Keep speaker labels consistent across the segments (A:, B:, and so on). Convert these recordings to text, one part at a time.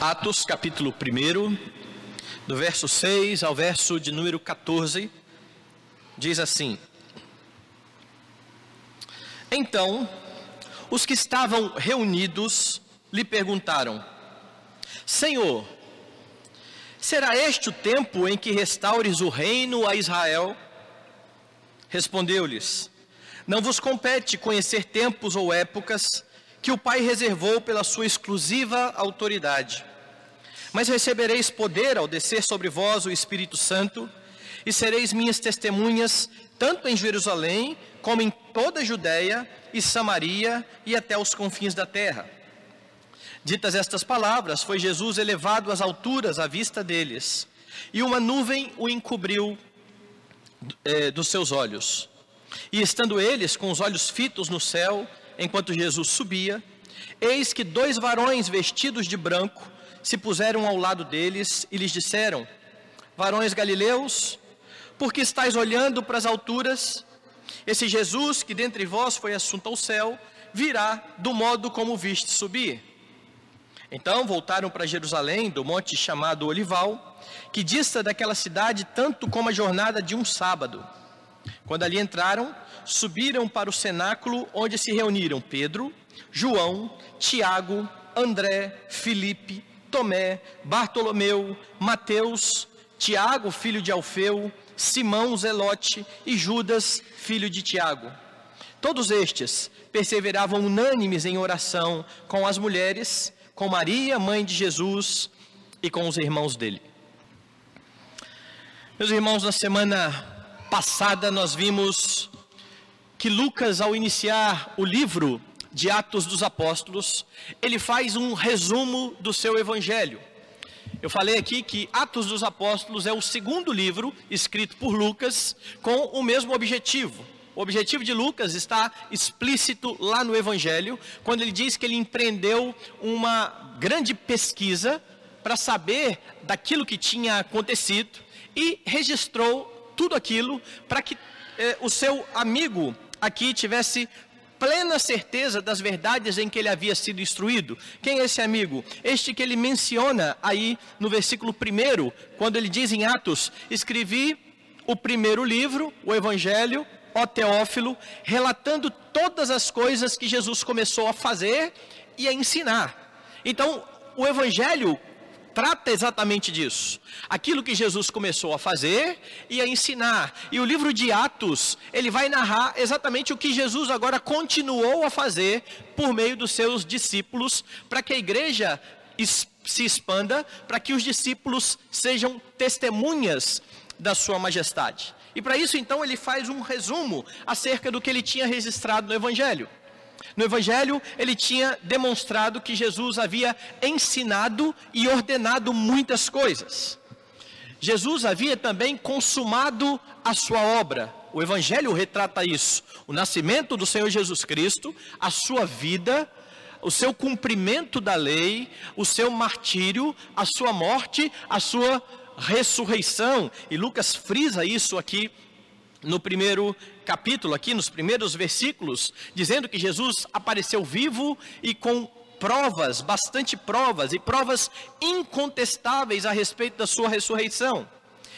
A: Atos, capítulo 1, do verso 6 ao verso de número 14, diz assim: Então, os que estavam reunidos lhe perguntaram: Senhor, será este o tempo em que restaures o reino a Israel? Respondeu-lhes: Não vos compete conhecer tempos ou épocas que o Pai reservou pela sua exclusiva autoridade. Mas recebereis poder ao descer sobre vós o Espírito Santo, e sereis minhas testemunhas, tanto em Jerusalém, como em toda a Judéia e Samaria e até os confins da terra. Ditas estas palavras, foi Jesus elevado às alturas à vista deles, e uma nuvem o encobriu eh, dos seus olhos. E estando eles com os olhos fitos no céu, enquanto Jesus subia, eis que dois varões vestidos de branco se puseram ao lado deles e lhes disseram: Varões galileus, por que estáis olhando para as alturas? Esse Jesus que dentre vós foi assunto ao céu, virá do modo como viste subir. Então voltaram para Jerusalém, do monte chamado Olival, que dista daquela cidade tanto como a jornada de um sábado. Quando ali entraram, subiram para o cenáculo onde se reuniram Pedro, João, Tiago, André, Filipe, Tomé, Bartolomeu, Mateus, Tiago, filho de Alfeu, Simão Zelote e Judas, filho de Tiago. Todos estes perseveravam unânimes em oração com as mulheres, com Maria, mãe de Jesus, e com os irmãos dele. Meus irmãos, na semana passada nós vimos que Lucas, ao iniciar o livro de Atos dos Apóstolos, ele faz um resumo do seu evangelho. Eu falei aqui que Atos dos Apóstolos é o segundo livro escrito por Lucas com o mesmo objetivo. O objetivo de Lucas está explícito lá no Evangelho, quando ele diz que ele empreendeu uma grande pesquisa para saber daquilo que tinha acontecido e registrou tudo aquilo para que eh, o seu amigo aqui tivesse plena certeza das verdades em que ele havia sido instruído. Quem é esse amigo? Este que ele menciona aí no versículo 1, quando ele diz em Atos: Escrevi o primeiro livro, o Evangelho, ó Teófilo, relatando todas as coisas que Jesus começou a fazer e a ensinar. Então, o Evangelho trata exatamente disso. Aquilo que Jesus começou a fazer e a ensinar. E o livro de Atos, ele vai narrar exatamente o que Jesus agora continuou a fazer por meio dos seus discípulos, para que a igreja se expanda, para que os discípulos sejam testemunhas da sua majestade. E para isso, então, ele faz um resumo acerca do que ele tinha registrado no Evangelho. No Evangelho, ele tinha demonstrado que Jesus havia ensinado e ordenado muitas coisas. Jesus havia também consumado a sua obra. O Evangelho retrata isso: o nascimento do Senhor Jesus Cristo, a sua vida, o seu cumprimento da lei, o seu martírio, a sua morte, a sua ressurreição. E Lucas frisa isso aqui no primeiro capítulo, aqui nos primeiros versículos, dizendo que Jesus apareceu vivo e com provas, bastante provas, e provas incontestáveis a respeito da sua ressurreição.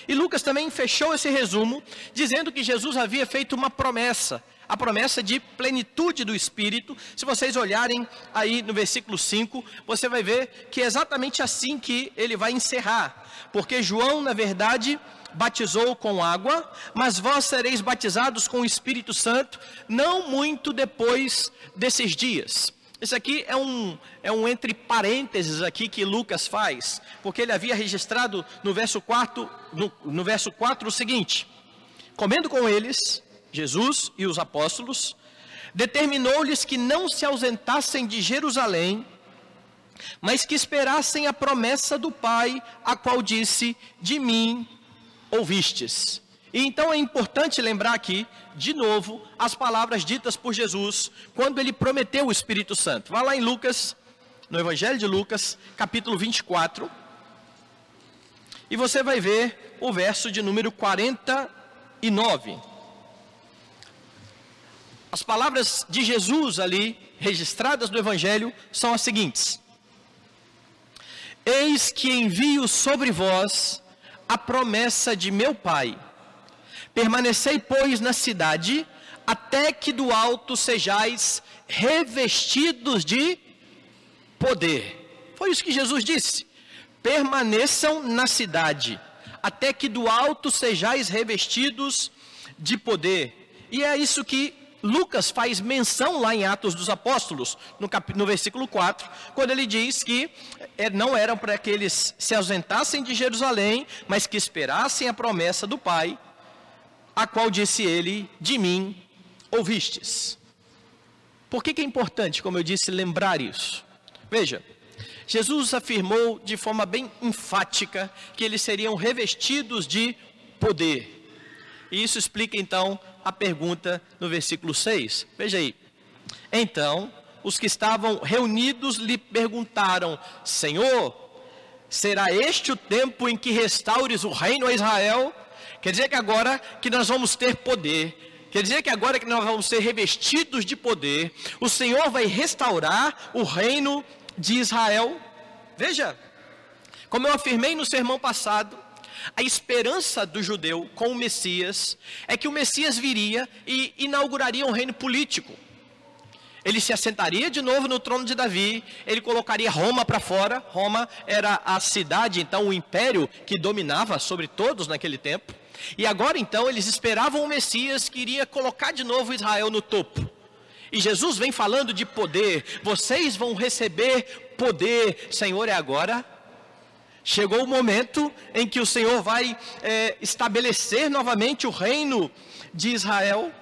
A: E Lucas também fechou esse resumo dizendo que Jesus havia feito uma promessa, a promessa de plenitude do Espírito. Se vocês olharem aí no versículo 5, você vai ver que é exatamente assim que ele vai encerrar, porque João, na verdade, batizou com água, mas vós sereis batizados com o Espírito Santo, não muito depois desses dias. Isso aqui é um, é um entre parênteses aqui que Lucas faz, porque ele havia registrado no verso 4, no, no verso 4 o seguinte: Comendo com eles, Jesus e os apóstolos, determinou-lhes que não se ausentassem de Jerusalém, mas que esperassem a promessa do Pai, a qual disse: De mim ouvistes. E então é importante lembrar aqui, de novo, as palavras ditas por Jesus quando ele prometeu o Espírito Santo. Vá lá em Lucas, no Evangelho de Lucas, capítulo 24, e você vai ver o verso de número 49. As palavras de Jesus ali, registradas no Evangelho, são as seguintes: Eis que envio sobre vós a promessa de meu Pai. Permanecei, pois, na cidade, até que do alto sejais revestidos de poder. Foi isso que Jesus disse. Permaneçam na cidade, até que do alto sejais revestidos de poder. E é isso que Lucas faz menção lá em Atos dos Apóstolos, no, cap... no versículo 4, quando ele diz que é, não eram para que eles se ausentassem de Jerusalém, mas que esperassem a promessa do Pai, a qual disse ele: De mim ouvistes. Por que, que é importante, como eu disse, lembrar isso? Veja, Jesus afirmou de forma bem enfática que eles seriam revestidos de poder. E isso explica então a pergunta no versículo 6. Veja aí. Então, os que estavam reunidos lhe perguntaram: Senhor, será este o tempo em que restaures o reino a Israel? Quer dizer que agora que nós vamos ter poder, quer dizer que agora que nós vamos ser revestidos de poder, o Senhor vai restaurar o reino de Israel? Veja, como eu afirmei no sermão passado, a esperança do judeu com o Messias é que o Messias viria e inauguraria um reino político. Ele se assentaria de novo no trono de Davi, ele colocaria Roma para fora. Roma era a cidade, então, o império que dominava sobre todos naquele tempo. E agora, então, eles esperavam o Messias que iria colocar de novo Israel no topo. E Jesus vem falando de poder: vocês vão receber poder. Senhor, é agora Chegou o momento em que o Senhor vai é, estabelecer novamente o reino de Israel.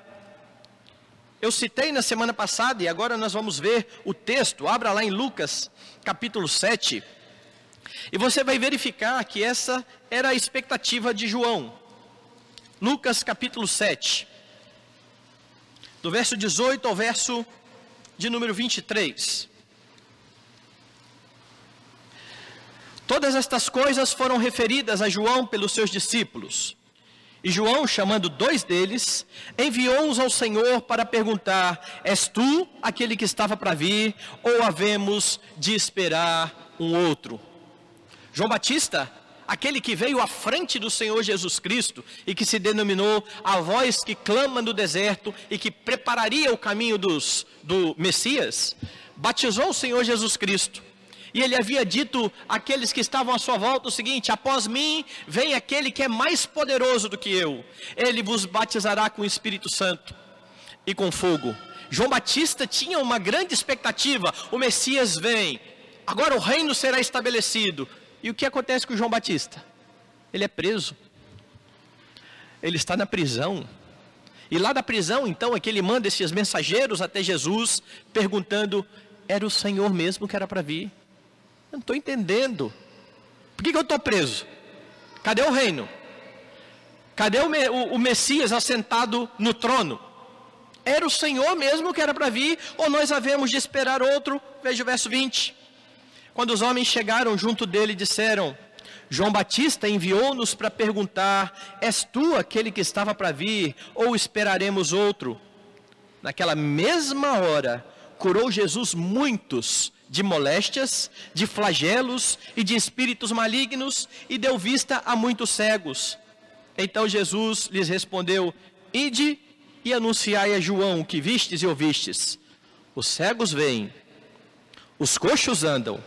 A: Eu citei na semana passada e agora nós vamos ver o texto. Abra lá em Lucas, capítulo 7. E você vai verificar que essa era a expectativa de João. Lucas, capítulo 7. Do verso 18 ao verso de número 23. Todas estas coisas foram referidas a João pelos seus discípulos. E João, chamando dois deles, enviou-os ao Senhor para perguntar: És tu aquele que estava para vir, ou havemos de esperar um outro? João Batista, aquele que veio à frente do Senhor Jesus Cristo e que se denominou a voz que clama no deserto e que prepararia o caminho dos, do Messias, batizou o Senhor Jesus Cristo e ele havia dito àqueles que estavam à sua volta o seguinte: Após mim vem aquele que é mais poderoso do que eu, ele vos batizará com o Espírito Santo e com fogo. João Batista tinha uma grande expectativa: o Messias vem, agora o reino será estabelecido. E o que acontece com João Batista? Ele é preso, ele está na prisão. E lá da prisão, então, é que ele manda esses mensageiros até Jesus, perguntando: era o Senhor mesmo que era para vir? Eu não estou entendendo. Por que, que eu estou preso? Cadê o reino? Cadê o, o, o Messias assentado no trono? Era o Senhor mesmo que era para vir, ou nós havemos de esperar outro? Veja o verso 20. Quando os homens chegaram junto dele, disseram: João Batista enviou-nos para perguntar: És tu aquele que estava para vir, ou esperaremos outro? Naquela mesma hora, curou Jesus muitos de moléstias, de flagelos e de espíritos malignos, e deu vista a muitos cegos. Então Jesus lhes respondeu: Ide e anunciai a João o que vistes e ouvistes. Os cegos veem, os coxos andam,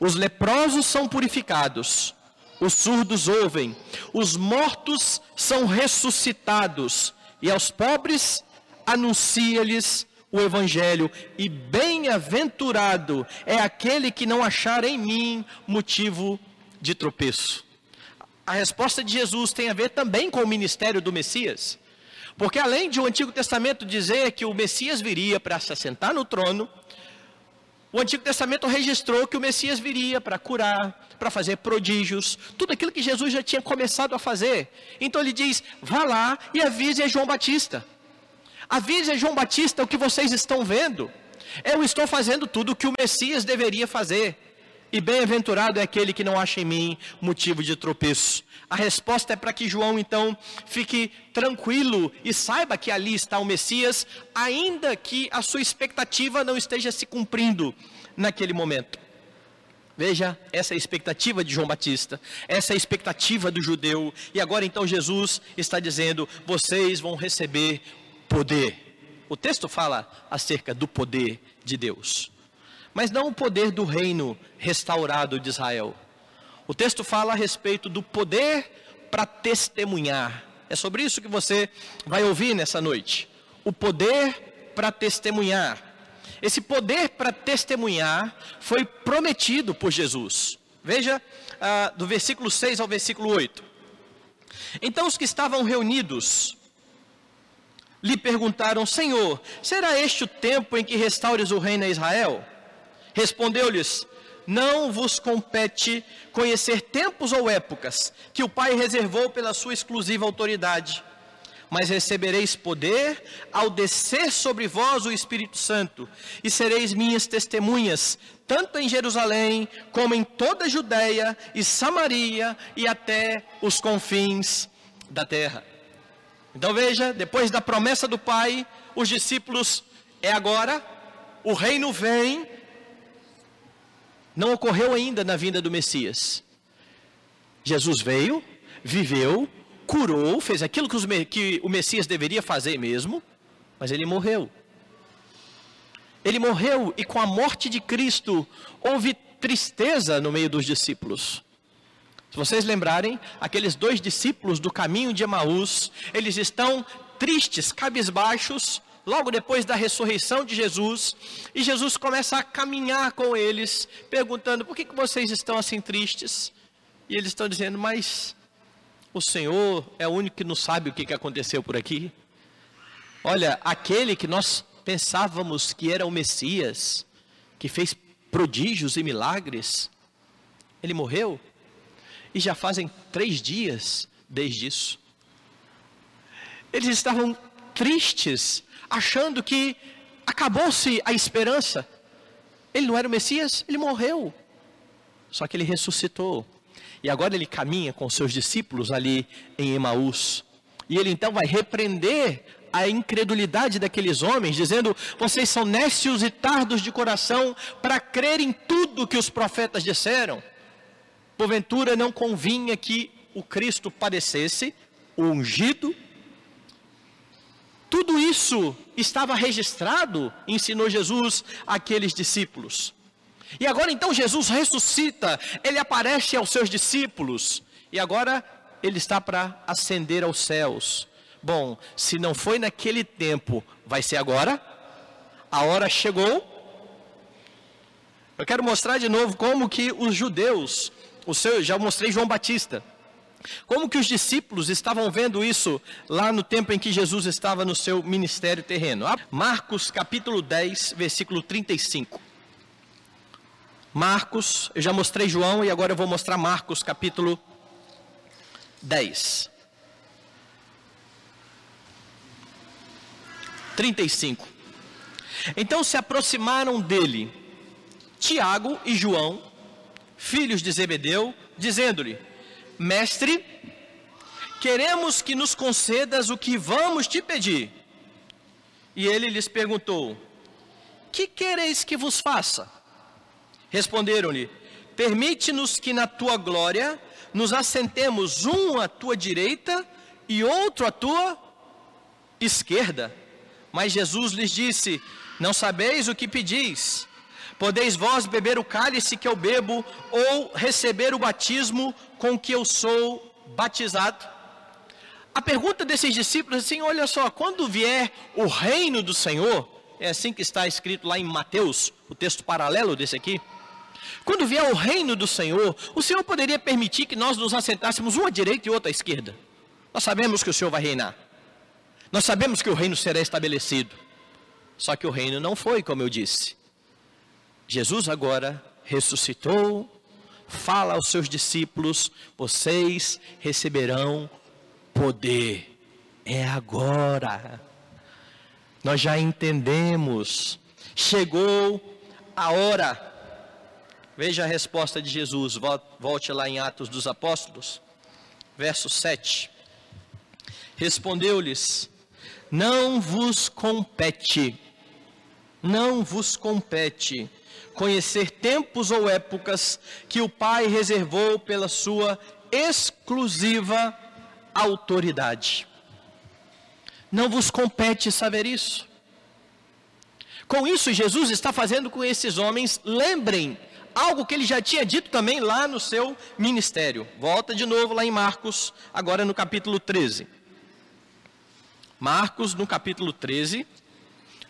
A: os leprosos são purificados, os surdos ouvem, os mortos são ressuscitados, e aos pobres anuncia-lhes o Evangelho, e bem-aventurado é aquele que não achar em mim motivo de tropeço. A resposta de Jesus tem a ver também com o ministério do Messias, porque além de o Antigo Testamento dizer que o Messias viria para se assentar no trono, o Antigo Testamento registrou que o Messias viria para curar, para fazer prodígios, tudo aquilo que Jesus já tinha começado a fazer. Então ele diz: vá lá e avise a João Batista. Avise João Batista o que vocês estão vendo. Eu estou fazendo tudo o que o Messias deveria fazer. E bem-aventurado é aquele que não acha em mim motivo de tropeço. A resposta é para que João então fique tranquilo e saiba que ali está o Messias, ainda que a sua expectativa não esteja se cumprindo naquele momento. Veja, essa é expectativa de João Batista, essa é expectativa do judeu, e agora então Jesus está dizendo: vocês vão receber poder. O texto fala acerca do poder de Deus, mas não o poder do reino restaurado de Israel. O texto fala a respeito do poder para testemunhar. É sobre isso que você vai ouvir nessa noite. O poder para testemunhar. Esse poder para testemunhar foi prometido por Jesus. Veja, ah, do versículo 6 ao versículo 8. Então os que estavam reunidos lhe perguntaram: Senhor, será este o tempo em que restaures o reino a Israel? Respondeu-lhes: Não vos compete conhecer tempos ou épocas que o Pai reservou pela sua exclusiva autoridade mas recebereis poder ao descer sobre vós o Espírito Santo, e sereis minhas testemunhas, tanto em Jerusalém, como em toda a Judéia e Samaria e até os confins da terra. Então veja, depois da promessa do Pai, os discípulos, é agora, o reino vem, não ocorreu ainda na vinda do Messias. Jesus veio, viveu, curou, fez aquilo que, os, que o Messias deveria fazer mesmo, mas ele morreu. Ele morreu e com a morte de Cristo houve tristeza no meio dos discípulos. Se vocês lembrarem, aqueles dois discípulos do caminho de Emaús, eles estão tristes, cabisbaixos, logo depois da ressurreição de Jesus, e Jesus começa a caminhar com eles, perguntando: por que, que vocês estão assim tristes? E eles estão dizendo: mas o Senhor é o único que não sabe o que aconteceu por aqui. Olha, aquele que nós pensávamos que era o Messias, que fez prodígios e milagres, ele morreu. E já fazem três dias desde isso. Eles estavam tristes, achando que acabou-se a esperança. Ele não era o Messias, ele morreu. Só que ele ressuscitou. E agora ele caminha com seus discípulos ali em Emaús. E ele então vai repreender a incredulidade daqueles homens, dizendo: Vocês são nécios e tardos de coração para crer em tudo que os profetas disseram. Porventura não convinha que o Cristo padecesse, o ungido. Tudo isso estava registrado, ensinou Jesus àqueles discípulos. E agora então Jesus ressuscita, ele aparece aos seus discípulos, e agora ele está para ascender aos céus. Bom, se não foi naquele tempo, vai ser agora? A hora chegou. Eu quero mostrar de novo como que os judeus, o seu, já mostrei João Batista, como que os discípulos estavam vendo isso lá no tempo em que Jesus estava no seu ministério terreno. Marcos capítulo 10, versículo 35. Marcos, eu já mostrei João e agora eu vou mostrar Marcos capítulo 10. 35. Então se aproximaram dele Tiago e João, filhos de Zebedeu, dizendo-lhe: Mestre, queremos que nos concedas o que vamos te pedir. E ele lhes perguntou: Que quereis que vos faça? Responderam-lhe: Permite-nos que na tua glória nos assentemos um à tua direita e outro à tua esquerda. Mas Jesus lhes disse: Não sabeis o que pedis. Podeis vós beber o cálice que eu bebo, ou receber o batismo com que eu sou batizado? A pergunta desses discípulos é assim: olha só, quando vier o reino do Senhor, é assim que está escrito lá em Mateus, o texto paralelo desse aqui. Quando vier o reino do Senhor, o Senhor poderia permitir que nós nos assentássemos uma à direita e outra à esquerda. Nós sabemos que o Senhor vai reinar. Nós sabemos que o reino será estabelecido. Só que o reino não foi, como eu disse. Jesus agora ressuscitou, fala aos seus discípulos: vocês receberão poder. É agora. Nós já entendemos. Chegou a hora Veja a resposta de Jesus, volte lá em Atos dos Apóstolos, verso 7. Respondeu-lhes: Não vos compete. Não vos compete conhecer tempos ou épocas que o Pai reservou pela sua exclusiva autoridade. Não vos compete saber isso. Com isso, Jesus está fazendo com esses homens, lembrem algo que ele já tinha dito também lá no seu ministério. Volta de novo lá em Marcos, agora no capítulo 13. Marcos, no capítulo 13.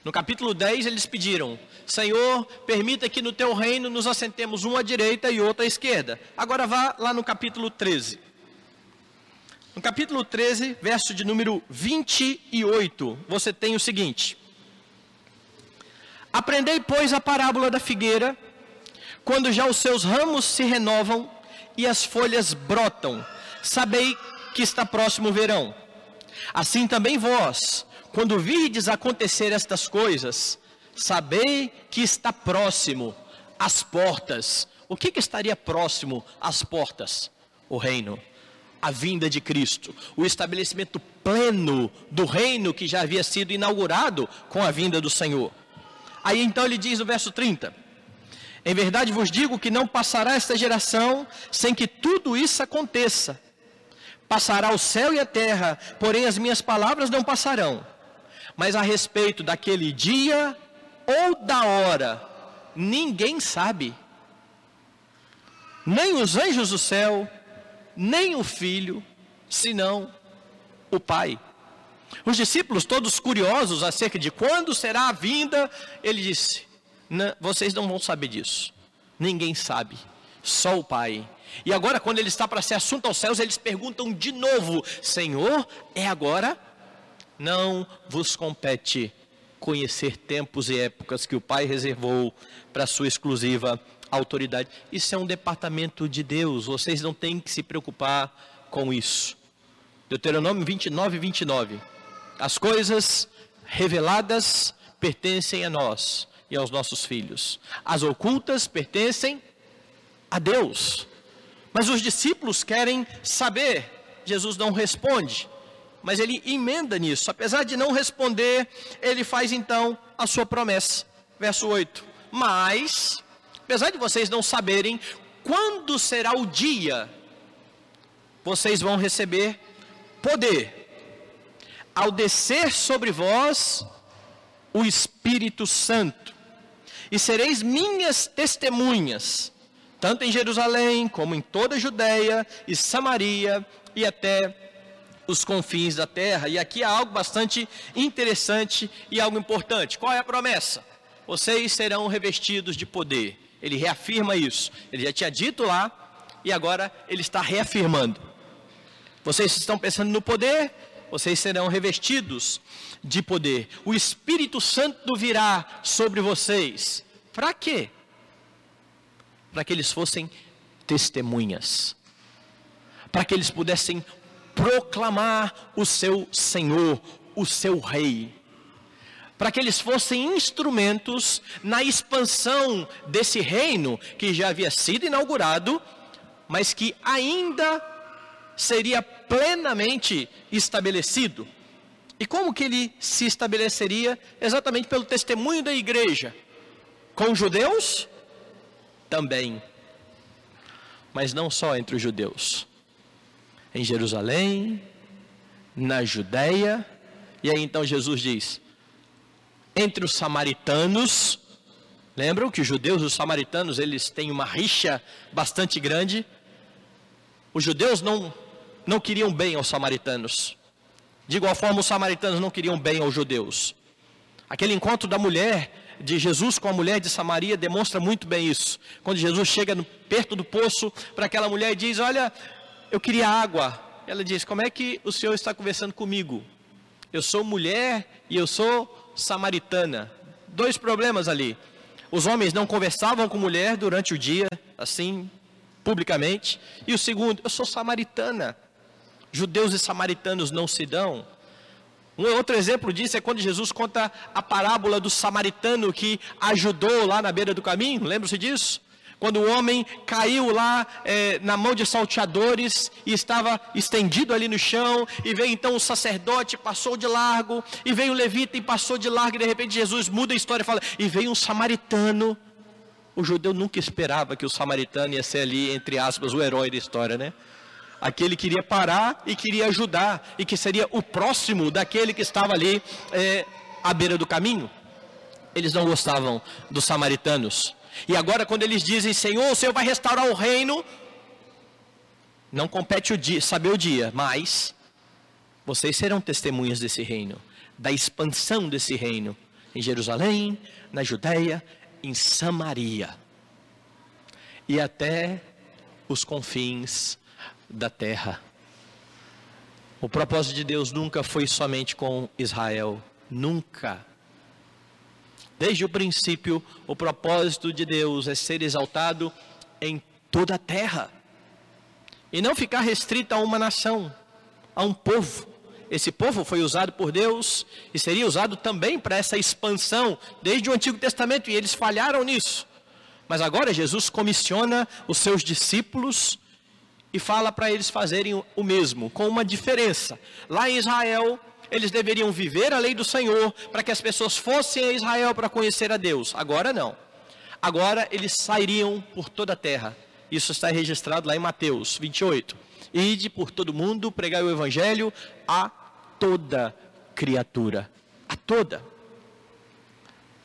A: No capítulo 10, eles pediram: Senhor, permita que no teu reino nos assentemos uma à direita e outra à esquerda. Agora vá lá no capítulo 13. No capítulo 13, verso de número 28, você tem o seguinte: Aprendei, pois, a parábola da figueira, quando já os seus ramos se renovam e as folhas brotam, sabei que está próximo o verão. Assim também vós, quando virdes acontecer estas coisas, sabei que está próximo às portas. O que, que estaria próximo às portas? O reino, a vinda de Cristo, o estabelecimento pleno do reino que já havia sido inaugurado com a vinda do Senhor. Aí então ele diz no verso 30: Em verdade vos digo que não passará esta geração sem que tudo isso aconteça. Passará o céu e a terra, porém as minhas palavras não passarão. Mas a respeito daquele dia ou da hora, ninguém sabe. Nem os anjos do céu, nem o filho, senão o Pai. Os discípulos, todos curiosos acerca de quando será a vinda, ele disse: Vocês não vão saber disso. Ninguém sabe, só o Pai. E agora, quando ele está para ser assunto aos céus, eles perguntam de novo: Senhor, é agora? Não vos compete conhecer tempos e épocas que o Pai reservou para sua exclusiva autoridade. Isso é um departamento de Deus, vocês não têm que se preocupar com isso. Deuteronômio 29, 29. As coisas reveladas pertencem a nós e aos nossos filhos. As ocultas pertencem a Deus. Mas os discípulos querem saber. Jesus não responde mas ele emenda nisso. Apesar de não responder, ele faz então a sua promessa. Verso 8: Mas, apesar de vocês não saberem quando será o dia, vocês vão receber poder ao descer sobre vós o Espírito Santo, e sereis minhas testemunhas, tanto em Jerusalém como em toda a Judéia e Samaria e até os confins da terra. E aqui há algo bastante interessante e algo importante. Qual é a promessa? Vocês serão revestidos de poder. Ele reafirma isso. Ele já tinha dito lá e agora ele está reafirmando. Vocês estão pensando no poder? Vocês serão revestidos de poder. O Espírito Santo virá sobre vocês. Para quê? Para que eles fossem testemunhas. Para que eles pudessem proclamar o seu Senhor, o seu Rei. Para que eles fossem instrumentos na expansão desse reino que já havia sido inaugurado, mas que ainda seria plenamente estabelecido. E como que ele se estabeleceria? Exatamente pelo testemunho da igreja. Com os judeus? Também. Mas não só entre os judeus em Jerusalém, na Judéia, e aí então Jesus diz: entre os samaritanos, lembram que os judeus e os samaritanos eles têm uma rixa bastante grande. Os judeus não, não queriam bem aos samaritanos, de igual forma os samaritanos não queriam bem aos judeus. Aquele encontro da mulher de Jesus com a mulher de Samaria demonstra muito bem isso. Quando Jesus chega perto do poço para aquela mulher e diz: Olha, eu queria água. Ela diz: Como é que o senhor está conversando comigo? Eu sou mulher e eu sou samaritana. Dois problemas ali. Os homens não conversavam com mulher durante o dia, assim, publicamente. E o segundo, eu sou samaritana. Judeus e samaritanos não se dão. Um outro exemplo disso é quando Jesus conta a parábola do samaritano que ajudou lá na beira do caminho. Lembra-se disso? Quando o homem caiu lá é, na mão de salteadores e estava estendido ali no chão, e veio então o sacerdote, passou de largo, e veio o levita e passou de largo, e de repente Jesus muda a história e fala: e veio um samaritano. O judeu nunca esperava que o samaritano ia ser ali, entre aspas, o herói da história, né? Aquele queria parar e queria ajudar, e que seria o próximo daquele que estava ali é, à beira do caminho. Eles não gostavam dos samaritanos. E agora, quando eles dizem, Senhor, o Senhor vai restaurar o reino, não compete o dia, saber o dia, mas vocês serão testemunhas desse reino, da expansão desse reino, em Jerusalém, na Judéia, em Samaria e até os confins da terra. O propósito de Deus nunca foi somente com Israel, nunca. Desde o princípio, o propósito de Deus é ser exaltado em toda a terra e não ficar restrito a uma nação, a um povo. Esse povo foi usado por Deus e seria usado também para essa expansão desde o Antigo Testamento e eles falharam nisso. Mas agora Jesus comissiona os seus discípulos e fala para eles fazerem o mesmo, com uma diferença. Lá em Israel, eles deveriam viver a lei do Senhor para que as pessoas fossem a Israel para conhecer a Deus. Agora não. Agora eles sairiam por toda a terra. Isso está registrado lá em Mateus 28. Ide por todo mundo, pregai o evangelho a toda criatura. A toda.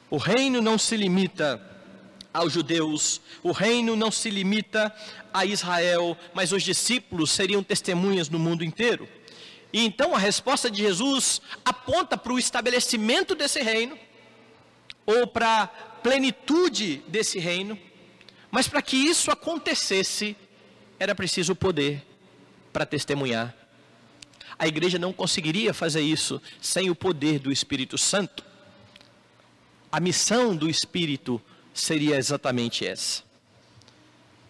A: O reino não se limita aos judeus, o reino não se limita a Israel, mas os discípulos seriam testemunhas no mundo inteiro. E então a resposta de Jesus aponta para o estabelecimento desse reino, ou para a plenitude desse reino, mas para que isso acontecesse, era preciso poder para testemunhar. A igreja não conseguiria fazer isso sem o poder do Espírito Santo. A missão do Espírito seria exatamente essa.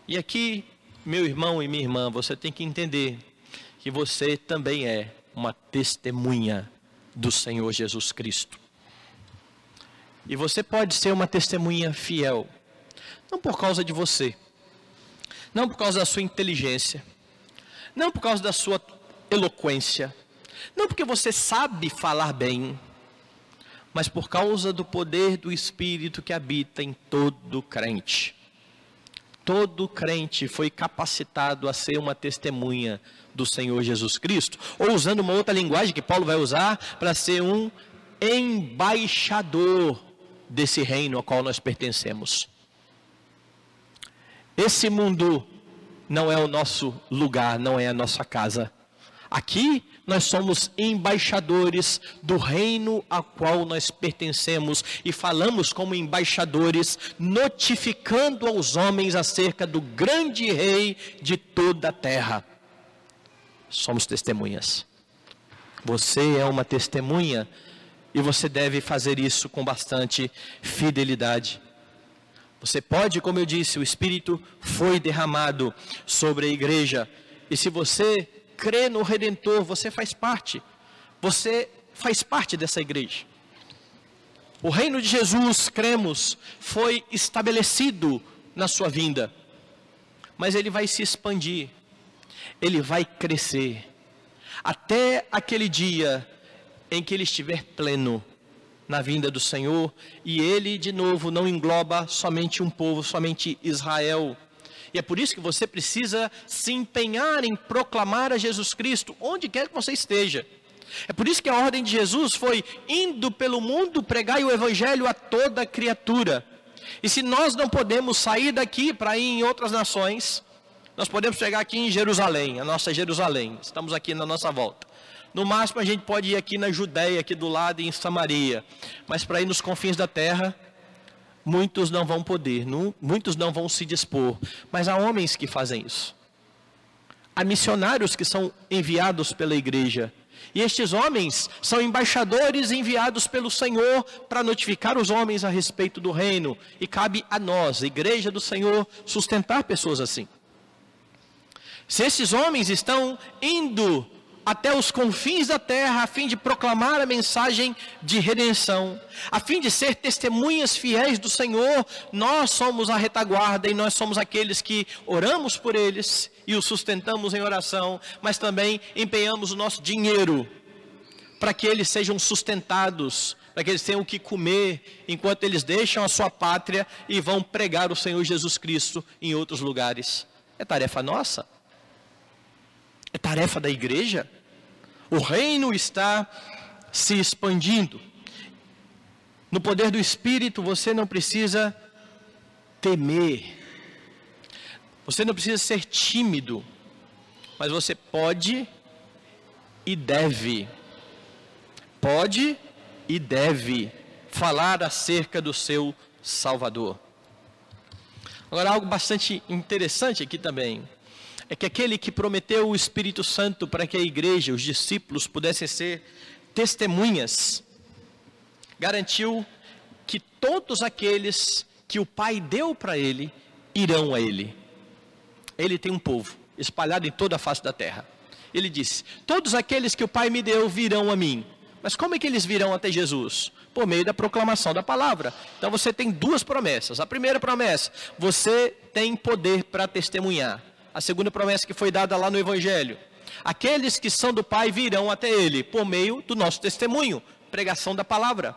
A: E aqui, meu irmão e minha irmã, você tem que entender que você também é uma testemunha do Senhor Jesus Cristo. E você pode ser uma testemunha fiel, não por causa de você, não por causa da sua inteligência, não por causa da sua eloquência, não porque você sabe falar bem, mas por causa do poder do Espírito que habita em todo crente. Todo crente foi capacitado a ser uma testemunha do Senhor Jesus Cristo, ou usando uma outra linguagem que Paulo vai usar para ser um embaixador desse reino ao qual nós pertencemos. Esse mundo não é o nosso lugar, não é a nossa casa. Aqui nós somos embaixadores do reino a qual nós pertencemos e falamos como embaixadores, notificando aos homens acerca do grande rei de toda a terra. Somos testemunhas. Você é uma testemunha e você deve fazer isso com bastante fidelidade. Você pode, como eu disse, o Espírito foi derramado sobre a igreja. E se você crê no Redentor, você faz parte. Você faz parte dessa igreja. O reino de Jesus, cremos, foi estabelecido na sua vinda. Mas ele vai se expandir. Ele vai crescer. Até aquele dia em que ele estiver pleno na vinda do Senhor, e ele de novo não engloba somente um povo, somente Israel, e é por isso que você precisa se empenhar em proclamar a Jesus Cristo, onde quer que você esteja. É por isso que a ordem de Jesus foi indo pelo mundo pregar o evangelho a toda criatura. E se nós não podemos sair daqui para ir em outras nações, nós podemos chegar aqui em Jerusalém, a nossa Jerusalém. Estamos aqui na nossa volta. No máximo a gente pode ir aqui na Judéia, aqui do lado, em Samaria. Mas para ir nos confins da terra, muitos não vão poder, não, muitos não vão se dispor, mas há homens que fazem isso. Há missionários que são enviados pela igreja. E estes homens são embaixadores enviados pelo Senhor para notificar os homens a respeito do reino. E cabe a nós, a igreja do Senhor, sustentar pessoas assim. Se esses homens estão indo até os confins da terra, a fim de proclamar a mensagem de redenção, a fim de ser testemunhas fiéis do Senhor. Nós somos a retaguarda e nós somos aqueles que oramos por eles e os sustentamos em oração, mas também empenhamos o nosso dinheiro para que eles sejam sustentados, para que eles tenham o que comer, enquanto eles deixam a sua pátria e vão pregar o Senhor Jesus Cristo em outros lugares. É tarefa nossa. É tarefa da igreja. O reino está se expandindo. No poder do Espírito, você não precisa temer. Você não precisa ser tímido. Mas você pode e deve. Pode e deve falar acerca do seu Salvador. Agora, algo bastante interessante aqui também é que aquele que prometeu o Espírito Santo para que a igreja, os discípulos, pudessem ser testemunhas, garantiu que todos aqueles que o Pai deu para ele irão a ele. Ele tem um povo espalhado em toda a face da terra. Ele disse: Todos aqueles que o Pai me deu virão a mim. Mas como é que eles virão até Jesus? Por meio da proclamação da palavra. Então você tem duas promessas. A primeira promessa: você tem poder para testemunhar a segunda promessa que foi dada lá no Evangelho. Aqueles que são do Pai virão até Ele por meio do nosso testemunho, pregação da palavra.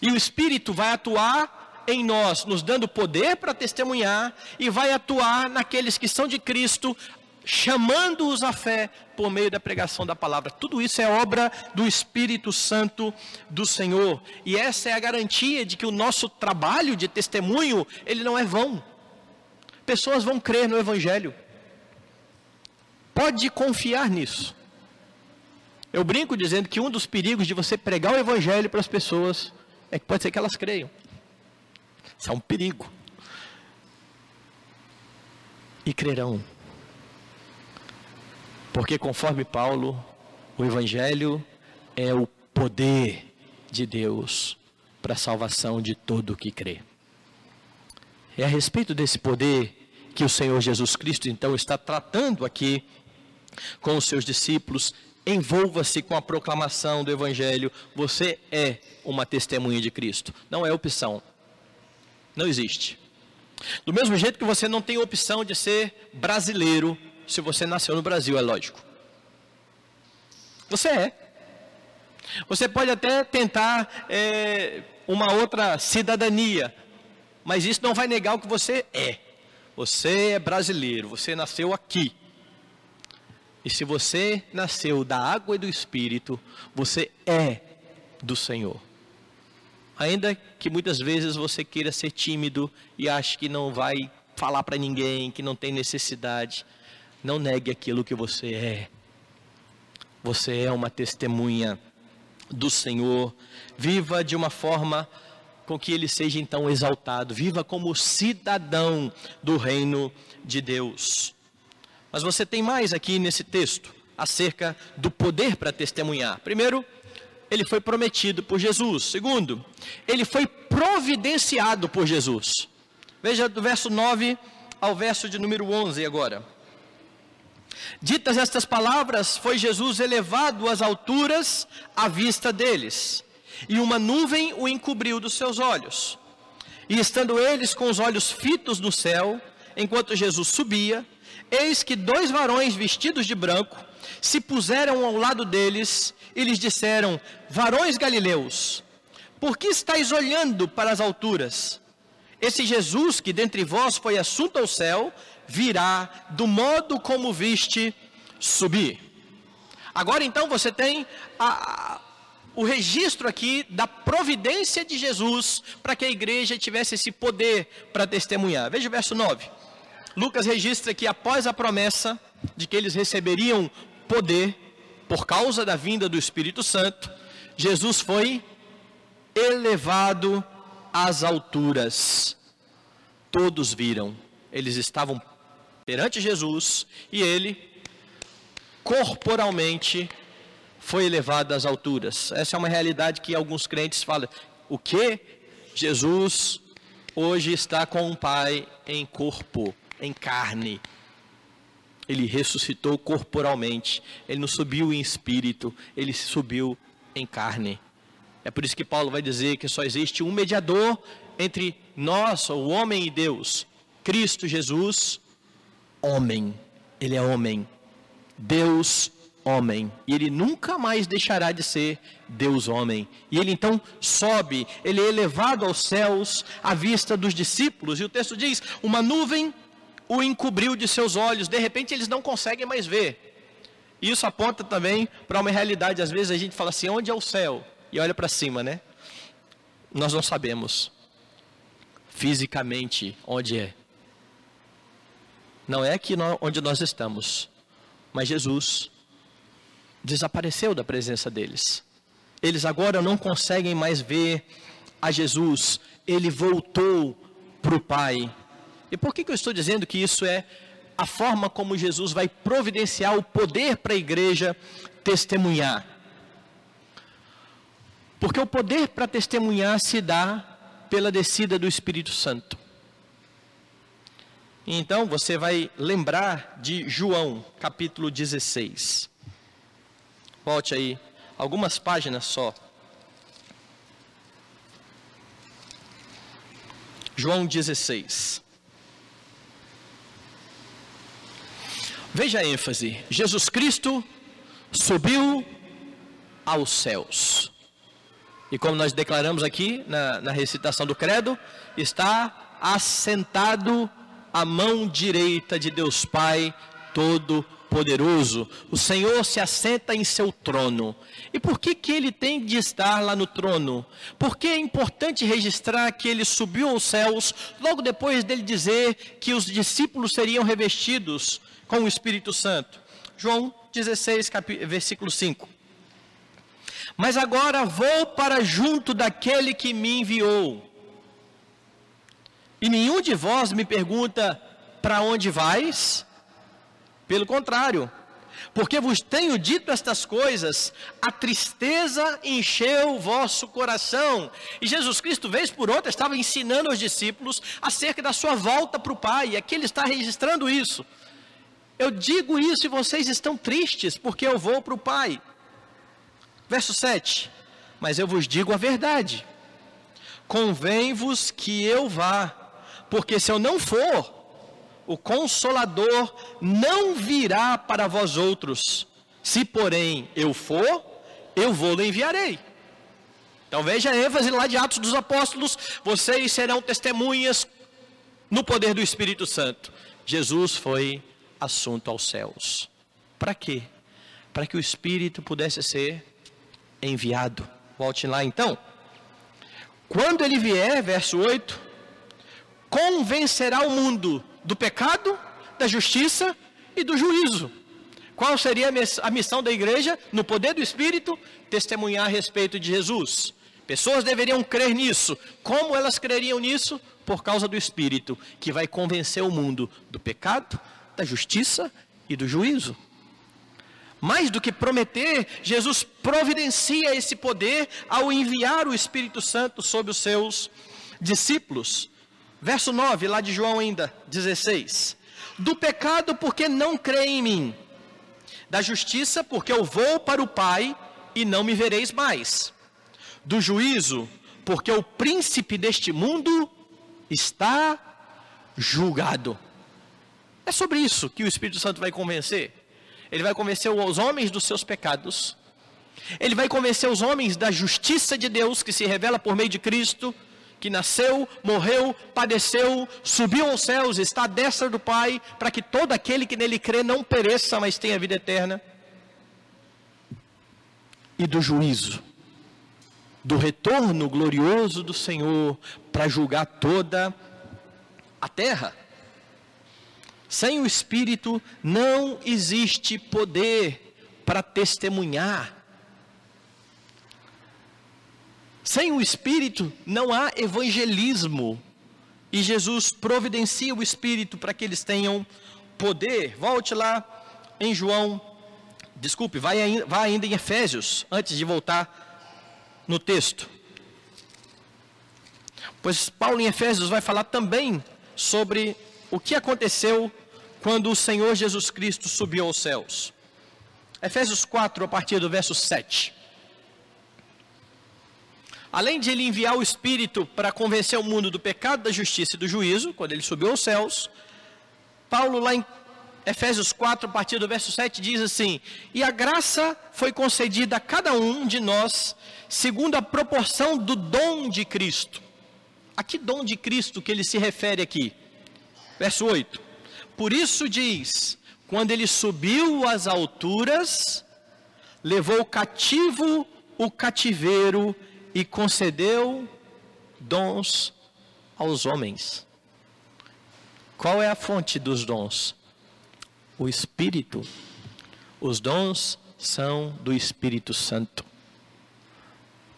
A: E o Espírito vai atuar em nós, nos dando poder para testemunhar, e vai atuar naqueles que são de Cristo, chamando-os à fé por meio da pregação da palavra. Tudo isso é obra do Espírito Santo do Senhor. E essa é a garantia de que o nosso trabalho de testemunho, ele não é vão pessoas vão crer no Evangelho. Pode confiar nisso. Eu brinco dizendo que um dos perigos de você pregar o Evangelho para as pessoas é que pode ser que elas creiam. Isso é um perigo. E crerão. Porque, conforme Paulo, o Evangelho é o poder de Deus para a salvação de todo o que crê. É a respeito desse poder que o Senhor Jesus Cristo então está tratando aqui com os seus discípulos. Envolva-se com a proclamação do Evangelho. Você é uma testemunha de Cristo. Não é opção. Não existe. Do mesmo jeito que você não tem opção de ser brasileiro se você nasceu no Brasil, é lógico. Você é. Você pode até tentar é, uma outra cidadania, mas isso não vai negar o que você é. Você é brasileiro, você nasceu aqui. E se você nasceu da água e do Espírito, você é do Senhor. Ainda que muitas vezes você queira ser tímido e ache que não vai falar para ninguém, que não tem necessidade, não negue aquilo que você é. Você é uma testemunha do Senhor. Viva de uma forma com que ele seja então exaltado, viva como cidadão do reino de Deus. Mas você tem mais aqui nesse texto acerca do poder para testemunhar. Primeiro, ele foi prometido por Jesus. Segundo, ele foi providenciado por Jesus. Veja do verso 9 ao verso de número 11 agora. Ditas estas palavras, foi Jesus elevado às alturas à vista deles e uma nuvem o encobriu dos seus olhos. E estando eles com os olhos fitos no céu, enquanto Jesus subia, eis que dois varões vestidos de branco se puseram ao lado deles e lhes disseram: Varões galileus, por que estáis olhando para as alturas? Esse Jesus que dentre vós foi assunto ao céu, virá do modo como viste subir. Agora então você tem a, o registro aqui da providência de Jesus para que a igreja tivesse esse poder para testemunhar. Veja o verso 9. Lucas registra que após a promessa de que eles receberiam poder por causa da vinda do Espírito Santo, Jesus foi elevado às alturas. Todos viram, eles estavam perante Jesus e ele corporalmente foi elevado às alturas. Essa é uma realidade que alguns crentes falam. O que? Jesus hoje está com o Pai em corpo, em carne. ele ressuscitou corporalmente, ele não subiu em espírito, ele subiu em carne. É por isso que Paulo vai dizer que só existe um mediador entre nós, o homem e Deus, Cristo Jesus, homem. Ele é homem. Deus, homem. E ele nunca mais deixará de ser Deus, homem. E ele então sobe, ele é elevado aos céus à vista dos discípulos. E o texto diz: uma nuvem o encobriu de seus olhos, de repente eles não conseguem mais ver. Isso aponta também para uma realidade, às vezes a gente fala assim: onde é o céu? E olha para cima, né? Nós não sabemos fisicamente onde é. Não é aqui onde nós estamos, mas Jesus desapareceu da presença deles. Eles agora não conseguem mais ver a Jesus, ele voltou para o Pai. E por que, que eu estou dizendo que isso é a forma como Jesus vai providenciar o poder para a igreja testemunhar? Porque o poder para testemunhar se dá pela descida do Espírito Santo. Então você vai lembrar de João, capítulo 16. Volte aí, algumas páginas só. João 16. Veja a ênfase: Jesus Cristo subiu aos céus. E como nós declaramos aqui na, na recitação do Credo, está assentado à mão direita de Deus Pai Todo-Poderoso. O Senhor se assenta em seu trono. E por que, que ele tem de estar lá no trono? Porque é importante registrar que ele subiu aos céus logo depois dele dizer que os discípulos seriam revestidos com o Espírito Santo. João 16, versículo 5. Mas agora vou para junto daquele que me enviou. E nenhum de vós me pergunta: para onde vais? Pelo contrário, porque vos tenho dito estas coisas, a tristeza encheu o vosso coração. E Jesus Cristo, vez por outra, estava ensinando aos discípulos acerca da sua volta para o Pai, e aqui ele está registrando isso. Eu digo isso e vocês estão tristes, porque eu vou para o Pai. Verso 7: Mas eu vos digo a verdade, convém-vos que eu vá, porque se eu não for, o Consolador não virá para vós outros. Se, porém, eu for, eu vou-lhe enviarei. Então veja a ênfase lá de Atos dos Apóstolos: vocês serão testemunhas no poder do Espírito Santo. Jesus foi assunto aos céus. Para quê? Para que o Espírito pudesse ser enviado. Volte lá então. Quando ele vier, verso 8, convencerá o mundo do pecado, da justiça e do juízo. Qual seria a missão da igreja, no poder do Espírito? Testemunhar a respeito de Jesus. Pessoas deveriam crer nisso. Como elas creriam nisso? Por causa do Espírito, que vai convencer o mundo do pecado, da justiça e do juízo. Mais do que prometer, Jesus providencia esse poder ao enviar o Espírito Santo sobre os seus discípulos. Verso 9, lá de João ainda, 16. Do pecado, porque não crê em mim. Da justiça, porque eu vou para o Pai e não me vereis mais. Do juízo, porque o príncipe deste mundo está julgado. É sobre isso que o Espírito Santo vai convencer. Ele vai convencer os homens dos seus pecados. Ele vai convencer os homens da justiça de Deus que se revela por meio de Cristo, que nasceu, morreu, padeceu, subiu aos céus, está à destra do Pai, para que todo aquele que nele crê não pereça, mas tenha vida eterna. E do juízo, do retorno glorioso do Senhor para julgar toda a terra. Sem o Espírito não existe poder para testemunhar. Sem o Espírito não há evangelismo. E Jesus providencia o Espírito para que eles tenham poder. Volte lá em João, desculpe, vai, vai ainda em Efésios, antes de voltar no texto. Pois Paulo em Efésios vai falar também sobre o que aconteceu quando o Senhor Jesus Cristo subiu aos céus. Efésios 4, a partir do verso 7. Além de ele enviar o Espírito para convencer o mundo do pecado, da justiça e do juízo, quando ele subiu aos céus, Paulo, lá em Efésios 4, a partir do verso 7, diz assim: E a graça foi concedida a cada um de nós, segundo a proporção do dom de Cristo. A que dom de Cristo que ele se refere aqui? Verso 8: Por isso diz: Quando ele subiu às alturas, levou cativo o cativeiro e concedeu dons aos homens. Qual é a fonte dos dons? O Espírito. Os dons são do Espírito Santo.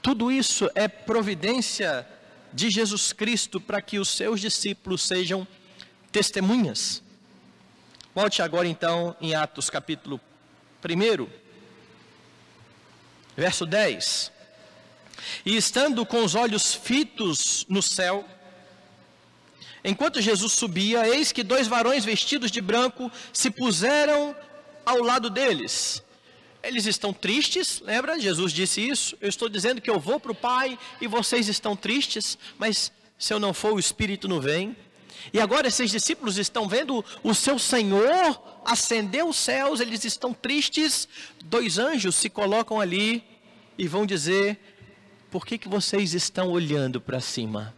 A: Tudo isso é providência de Jesus Cristo para que os seus discípulos sejam testemunhas. Volte agora então em Atos capítulo 1, verso 10. E estando com os olhos fitos no céu, enquanto Jesus subia, eis que dois varões vestidos de branco se puseram ao lado deles. Eles estão tristes, lembra? Jesus disse isso. Eu estou dizendo que eu vou para o Pai e vocês estão tristes, mas se eu não for, o Espírito não vem. E agora esses discípulos estão vendo o seu Senhor ascender os céus, eles estão tristes. Dois anjos se colocam ali e vão dizer: por que, que vocês estão olhando para cima?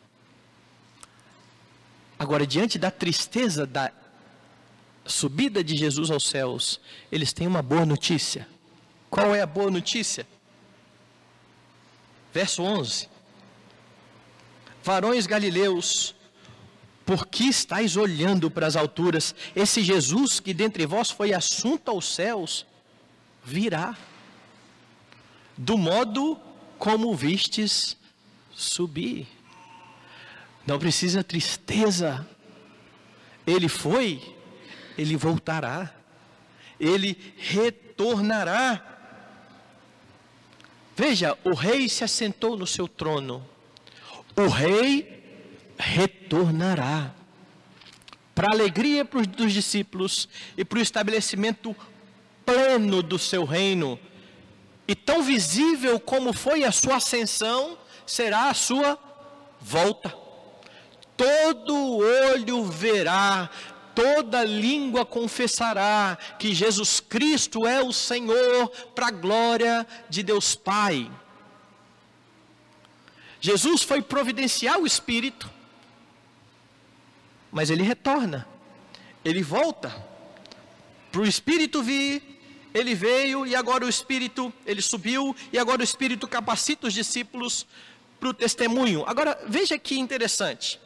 A: Agora, diante da tristeza da subida de Jesus aos céus, eles têm uma boa notícia. Qual é a boa notícia? Verso 11: Varões galileus, por que estáis olhando para as alturas? Esse Jesus que dentre vós foi assunto aos céus, virá, do modo como vistes subir. Não precisa tristeza. Ele foi, ele voltará. Ele retornará. Veja, o rei se assentou no seu trono. O rei retornará. Para a alegria dos discípulos e para o estabelecimento pleno do seu reino e tão visível como foi a sua ascensão, será a sua volta. Todo olho verá, toda língua confessará que Jesus Cristo é o Senhor, para a glória de Deus Pai. Jesus foi providenciar o Espírito, mas ele retorna, ele volta para o Espírito vir ele veio e agora o Espírito, ele subiu e agora o Espírito capacita os discípulos para o testemunho. Agora, veja que interessante.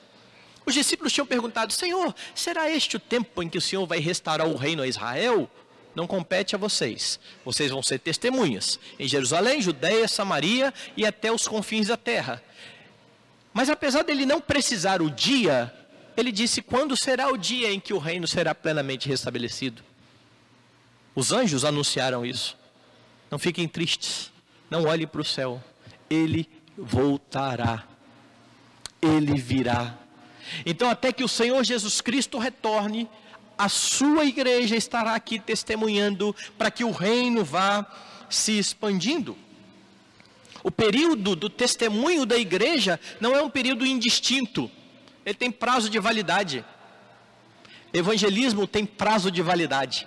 A: Os discípulos tinham perguntado: Senhor, será este o tempo em que o Senhor vai restaurar o reino a Israel? Não compete a vocês. Vocês vão ser testemunhas em Jerusalém, Judeia, Samaria e até os confins da terra. Mas apesar dele não precisar o dia, ele disse: quando será o dia em que o reino será plenamente restabelecido? Os anjos anunciaram isso. Não fiquem tristes. Não olhem para o céu. Ele voltará. Ele virá. Então, até que o Senhor Jesus Cristo retorne, a sua igreja estará aqui testemunhando para que o reino vá se expandindo. O período do testemunho da igreja não é um período indistinto, ele tem prazo de validade. Evangelismo tem prazo de validade.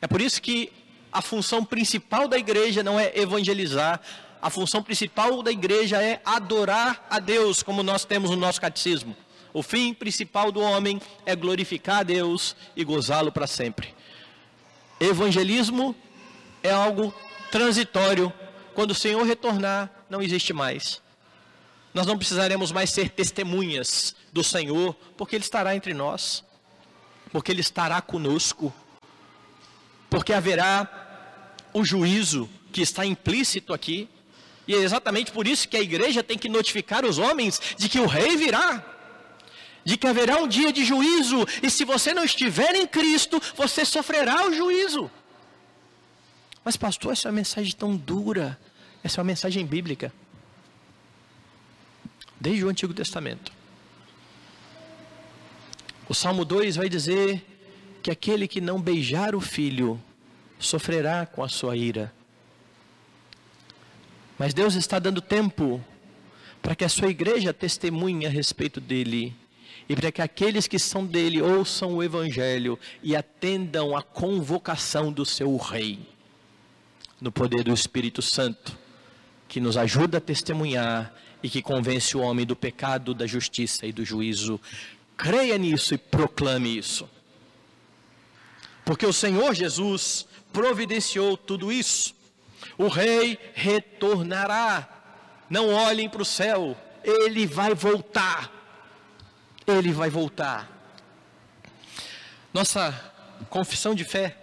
A: É por isso que a função principal da igreja não é evangelizar, a função principal da igreja é adorar a Deus, como nós temos no nosso catecismo. O fim principal do homem é glorificar a Deus e gozá-lo para sempre. Evangelismo é algo transitório. Quando o Senhor retornar, não existe mais. Nós não precisaremos mais ser testemunhas do Senhor, porque Ele estará entre nós, porque Ele estará conosco porque haverá o juízo que está implícito aqui. E é exatamente por isso que a igreja tem que notificar os homens de que o rei virá, de que haverá um dia de juízo, e se você não estiver em Cristo, você sofrerá o juízo. Mas, pastor, essa é uma mensagem tão dura, essa é uma mensagem bíblica, desde o Antigo Testamento. O Salmo 2 vai dizer que aquele que não beijar o filho sofrerá com a sua ira. Mas Deus está dando tempo para que a sua igreja testemunhe a respeito dele e para que aqueles que são dele ouçam o evangelho e atendam à convocação do seu rei. No poder do Espírito Santo, que nos ajuda a testemunhar e que convence o homem do pecado, da justiça e do juízo. Creia nisso e proclame isso. Porque o Senhor Jesus providenciou tudo isso. O rei retornará. Não olhem para o céu, ele vai voltar. Ele vai voltar. Nossa confissão de fé,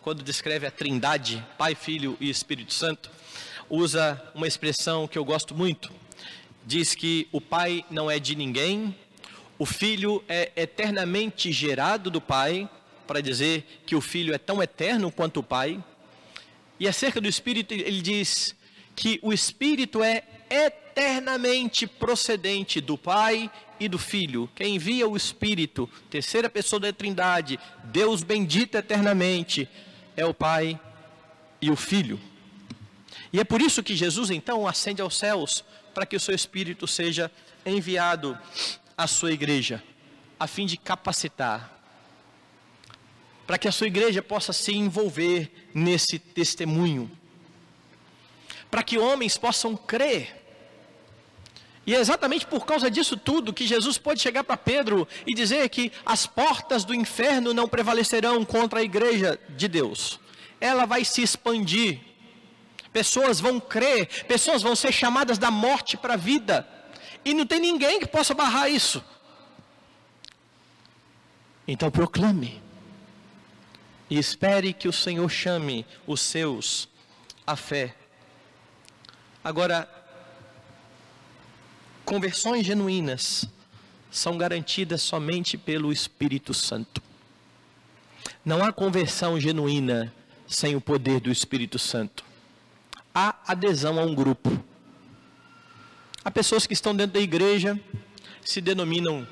A: quando descreve a Trindade, Pai, Filho e Espírito Santo, usa uma expressão que eu gosto muito. Diz que o Pai não é de ninguém, o Filho é eternamente gerado do Pai, para dizer que o Filho é tão eterno quanto o Pai. E acerca do Espírito, ele diz que o Espírito é eternamente procedente do Pai e do Filho. Quem envia o Espírito, terceira pessoa da Trindade, Deus bendito eternamente, é o Pai e o Filho. E é por isso que Jesus então ascende aos céus, para que o seu Espírito seja enviado à sua igreja, a fim de capacitar, para que a sua igreja possa se envolver nesse testemunho, para que homens possam crer. E é exatamente por causa disso tudo que Jesus pode chegar para Pedro e dizer que as portas do inferno não prevalecerão contra a igreja de Deus. Ela vai se expandir. Pessoas vão crer, pessoas vão ser chamadas da morte para a vida. E não tem ninguém que possa barrar isso. Então proclame e espere que o Senhor chame os seus à fé. Agora, conversões genuínas são garantidas somente pelo Espírito Santo. Não há conversão genuína sem o poder do Espírito Santo. Há adesão a um grupo. Há pessoas que estão dentro da igreja, se denominam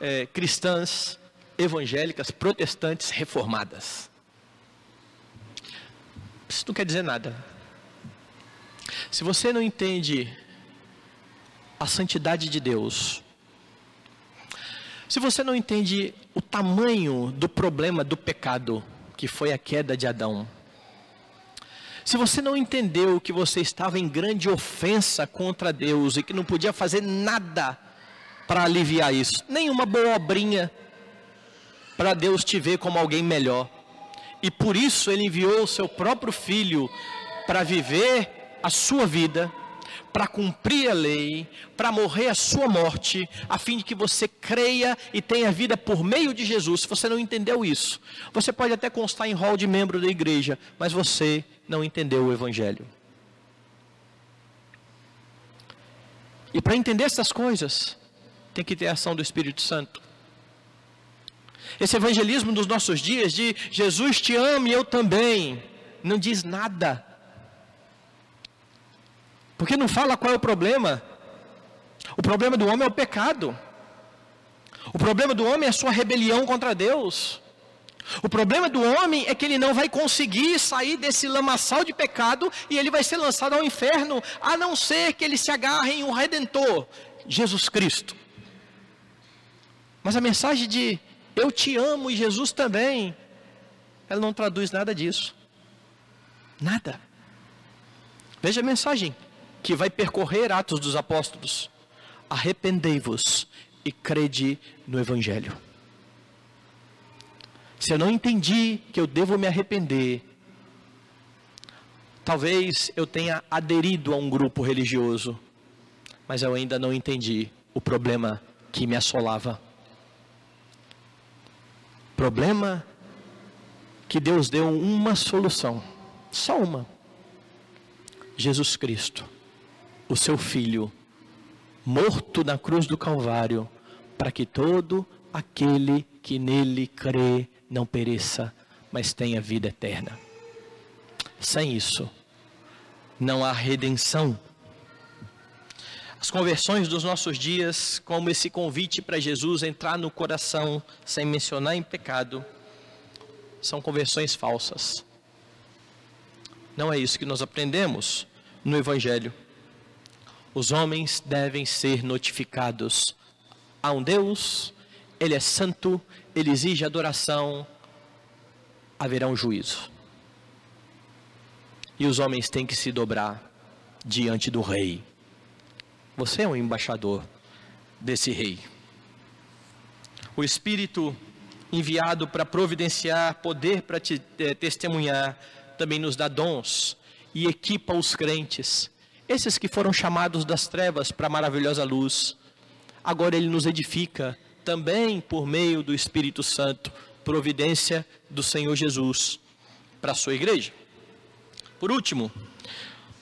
A: é, cristãs, evangélicas, protestantes, reformadas. Isso não quer dizer nada. Se você não entende a santidade de Deus, se você não entende o tamanho do problema do pecado, que foi a queda de Adão, se você não entendeu que você estava em grande ofensa contra Deus e que não podia fazer nada para aliviar isso, nenhuma boa obrinha, para Deus te ver como alguém melhor. E por isso ele enviou o seu próprio filho para viver a sua vida, para cumprir a lei, para morrer a sua morte, a fim de que você creia e tenha vida por meio de Jesus. Se você não entendeu isso, você pode até constar em rol de membro da igreja, mas você não entendeu o evangelho. E para entender essas coisas, tem que ter a ação do Espírito Santo. Esse evangelismo dos nossos dias de Jesus te ama e eu também, não diz nada. Porque não fala qual é o problema. O problema do homem é o pecado. O problema do homem é a sua rebelião contra Deus. O problema do homem é que ele não vai conseguir sair desse lamaçal de pecado e ele vai ser lançado ao inferno, a não ser que ele se agarre em um redentor, Jesus Cristo. Mas a mensagem de eu te amo e Jesus também. Ela não traduz nada disso. Nada. Veja a mensagem que vai percorrer Atos dos Apóstolos. Arrependei-vos e crede no Evangelho. Se eu não entendi que eu devo me arrepender, talvez eu tenha aderido a um grupo religioso, mas eu ainda não entendi o problema que me assolava problema que Deus deu uma solução, só uma. Jesus Cristo, o seu Filho, morto na cruz do Calvário, para que todo aquele que nele crê não pereça, mas tenha vida eterna. Sem isso, não há redenção as conversões dos nossos dias, como esse convite para Jesus entrar no coração sem mencionar em pecado, são conversões falsas. Não é isso que nós aprendemos no Evangelho. Os homens devem ser notificados a um Deus, Ele é santo, Ele exige adoração, haverá um juízo. E os homens têm que se dobrar diante do Rei. Você é um embaixador desse Rei. O Espírito enviado para providenciar poder para te, é, testemunhar também nos dá dons e equipa os crentes, esses que foram chamados das trevas para a maravilhosa luz. Agora ele nos edifica também por meio do Espírito Santo, providência do Senhor Jesus para a sua igreja. Por último,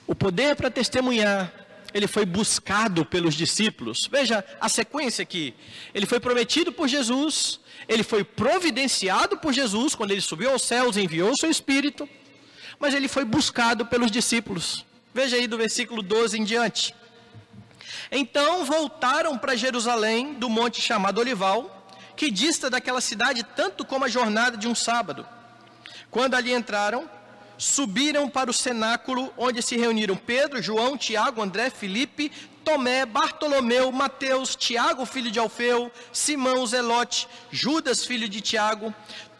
A: o poder para testemunhar, ele foi buscado pelos discípulos. Veja a sequência aqui. Ele foi prometido por Jesus, ele foi providenciado por Jesus quando ele subiu aos céus, enviou o seu espírito mas ele foi buscado pelos discípulos. Veja aí do versículo 12 em diante. Então voltaram para Jerusalém, do monte chamado Olival, que dista daquela cidade tanto como a jornada de um sábado. Quando ali entraram, subiram para o cenáculo, onde se reuniram Pedro, João, Tiago, André, Filipe, Tomé, Bartolomeu, Mateus, Tiago, filho de Alfeu, Simão, Zelote, Judas, filho de Tiago,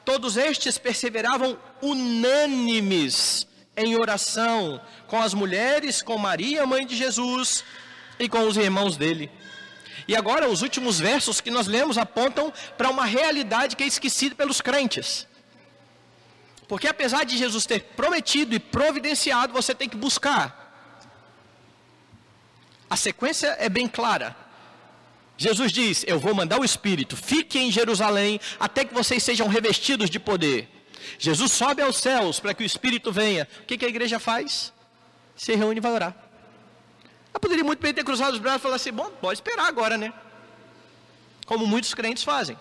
A: Todos estes perseveravam unânimes em oração com as mulheres, com Maria, mãe de Jesus, e com os irmãos dele. E agora, os últimos versos que nós lemos apontam para uma realidade que é esquecida pelos crentes. Porque apesar de Jesus ter prometido e providenciado, você tem que buscar. A sequência é bem clara. Jesus diz: Eu vou mandar o Espírito, fiquem em Jerusalém até que vocês sejam revestidos de poder. Jesus sobe aos céus para que o Espírito venha. O que, que a igreja faz? Se reúne e vai orar. Ela poderia muito bem ter cruzado os braços e falar assim: Bom, pode esperar agora, né? Como muitos crentes fazem.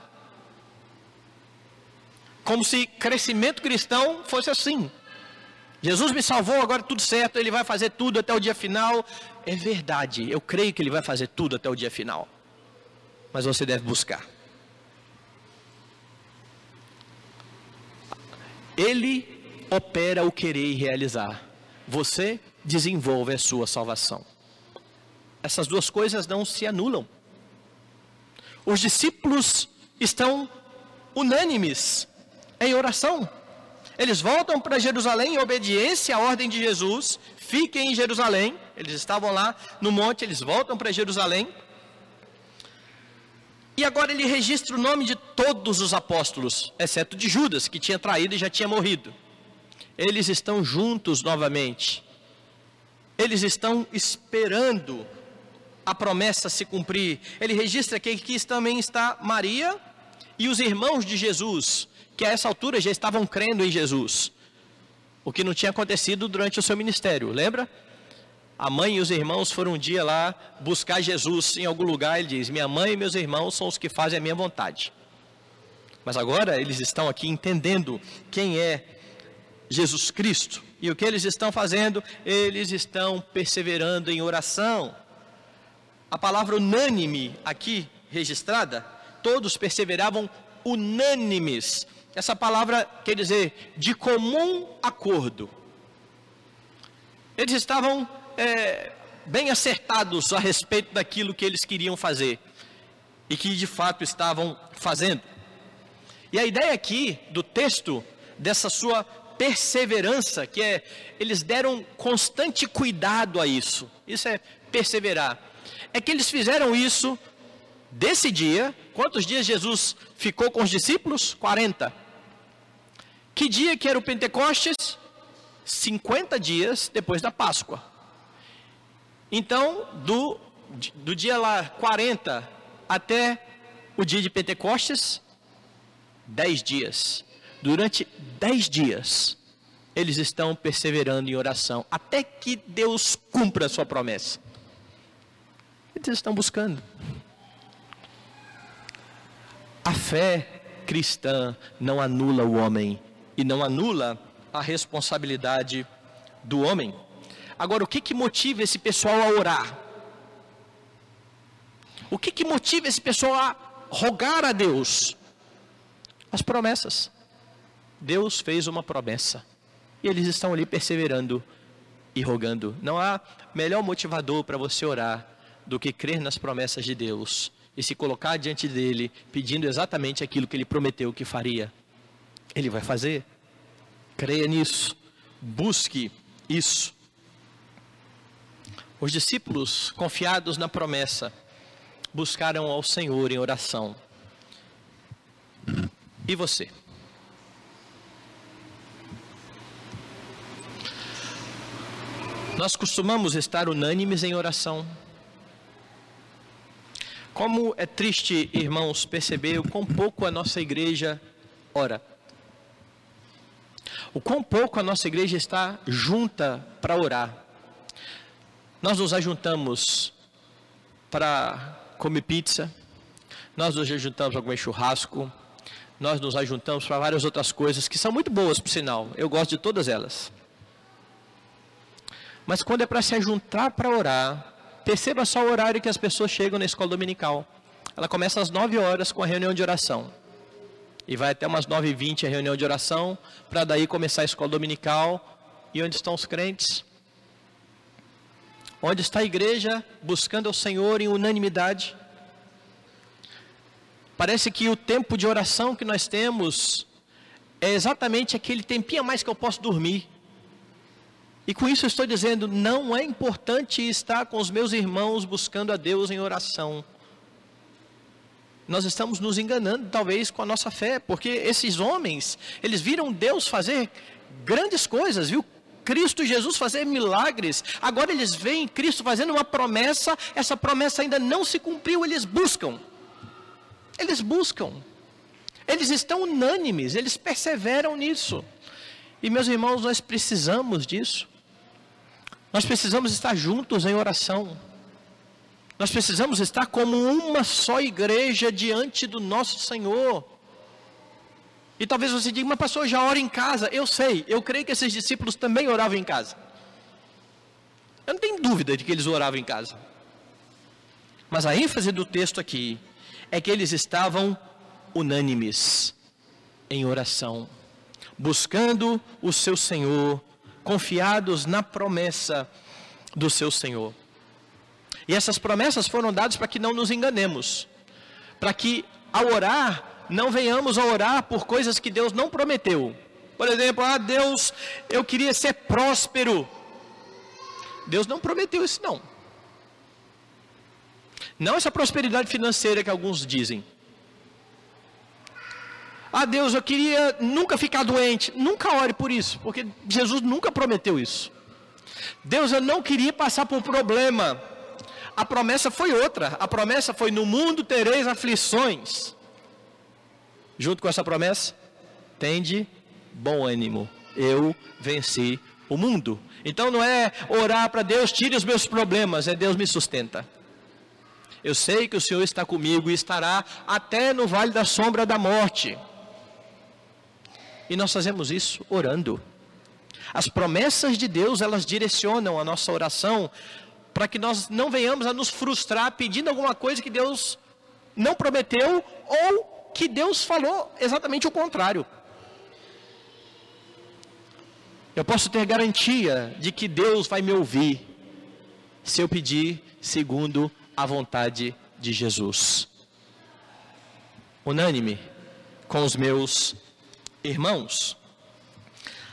A: Como se crescimento cristão fosse assim. Jesus me salvou, agora tudo certo, ele vai fazer tudo até o dia final. É verdade, eu creio que ele vai fazer tudo até o dia final mas você deve buscar. Ele opera o querer e realizar. Você desenvolve a sua salvação. Essas duas coisas não se anulam. Os discípulos estão unânimes em oração. Eles voltam para Jerusalém em obediência à ordem de Jesus. Fiquem em Jerusalém. Eles estavam lá no monte, eles voltam para Jerusalém. E agora ele registra o nome de todos os apóstolos, exceto de Judas, que tinha traído e já tinha morrido. Eles estão juntos novamente. Eles estão esperando a promessa se cumprir. Ele registra que aqui também está Maria e os irmãos de Jesus, que a essa altura já estavam crendo em Jesus. O que não tinha acontecido durante o seu ministério, lembra? A mãe e os irmãos foram um dia lá buscar Jesus em algum lugar. Ele diz: Minha mãe e meus irmãos são os que fazem a minha vontade. Mas agora eles estão aqui entendendo quem é Jesus Cristo. E o que eles estão fazendo? Eles estão perseverando em oração. A palavra unânime aqui registrada, todos perseveravam unânimes. Essa palavra quer dizer de comum acordo. Eles estavam é, bem acertados a respeito daquilo que eles queriam fazer e que de fato estavam fazendo. E a ideia aqui do texto, dessa sua perseverança, que é, eles deram constante cuidado a isso, isso é perseverar, é que eles fizeram isso desse dia, quantos dias Jesus ficou com os discípulos? 40. Que dia que era o Pentecostes? 50 dias depois da Páscoa. Então, do, do dia lá 40 até o dia de Pentecostes, 10 dias. Durante 10 dias, eles estão perseverando em oração, até que Deus cumpra a sua promessa. Eles estão buscando. A fé cristã não anula o homem e não anula a responsabilidade do homem. Agora, o que, que motiva esse pessoal a orar? O que, que motiva esse pessoal a rogar a Deus? As promessas. Deus fez uma promessa. E eles estão ali perseverando e rogando. Não há melhor motivador para você orar do que crer nas promessas de Deus e se colocar diante dele pedindo exatamente aquilo que ele prometeu que faria. Ele vai fazer. Creia nisso. Busque isso. Os discípulos, confiados na promessa, buscaram ao Senhor em oração. E você? Nós costumamos estar unânimes em oração. Como é triste, irmãos, perceber o quão pouco a nossa igreja ora. O quão pouco a nossa igreja está junta para orar. Nós nos ajuntamos para comer pizza, nós nos ajuntamos para comer churrasco, nós nos ajuntamos para várias outras coisas que são muito boas, por sinal. Eu gosto de todas elas. Mas quando é para se ajuntar para orar, perceba só o horário que as pessoas chegam na escola dominical. Ela começa às 9 horas com a reunião de oração. E vai até umas 9h20 a reunião de oração, para daí começar a escola dominical. E onde estão os crentes? Onde está a igreja buscando ao Senhor em unanimidade? Parece que o tempo de oração que nós temos é exatamente aquele tempinho a mais que eu posso dormir. E com isso eu estou dizendo, não é importante estar com os meus irmãos buscando a Deus em oração. Nós estamos nos enganando talvez com a nossa fé, porque esses homens, eles viram Deus fazer grandes coisas, viu? Cristo Jesus fazer milagres. Agora eles veem Cristo fazendo uma promessa, essa promessa ainda não se cumpriu, eles buscam. Eles buscam. Eles estão unânimes, eles perseveram nisso. E meus irmãos, nós precisamos disso. Nós precisamos estar juntos em oração. Nós precisamos estar como uma só igreja diante do nosso Senhor. E talvez você diga, mas pastor, já ora em casa. Eu sei, eu creio que esses discípulos também oravam em casa. Eu não tenho dúvida de que eles oravam em casa. Mas a ênfase do texto aqui é que eles estavam unânimes em oração, buscando o seu Senhor confiados na promessa do seu Senhor. E essas promessas foram dadas para que não nos enganemos, para que ao orar não venhamos a orar por coisas que Deus não prometeu. Por exemplo, ah, Deus, eu queria ser próspero. Deus não prometeu isso não. Não essa prosperidade financeira que alguns dizem. Ah, Deus, eu queria nunca ficar doente. Nunca ore por isso, porque Jesus nunca prometeu isso. Deus, eu não queria passar por problema. A promessa foi outra. A promessa foi: no mundo tereis aflições. Junto com essa promessa, tende bom ânimo. Eu venci o mundo. Então não é orar para Deus, tire os meus problemas, é Deus me sustenta. Eu sei que o Senhor está comigo e estará até no vale da sombra da morte. E nós fazemos isso orando. As promessas de Deus, elas direcionam a nossa oração para que nós não venhamos a nos frustrar pedindo alguma coisa que Deus não prometeu ou que Deus falou exatamente o contrário. Eu posso ter garantia de que Deus vai me ouvir se eu pedir segundo a vontade de Jesus. Unânime com os meus Irmãos,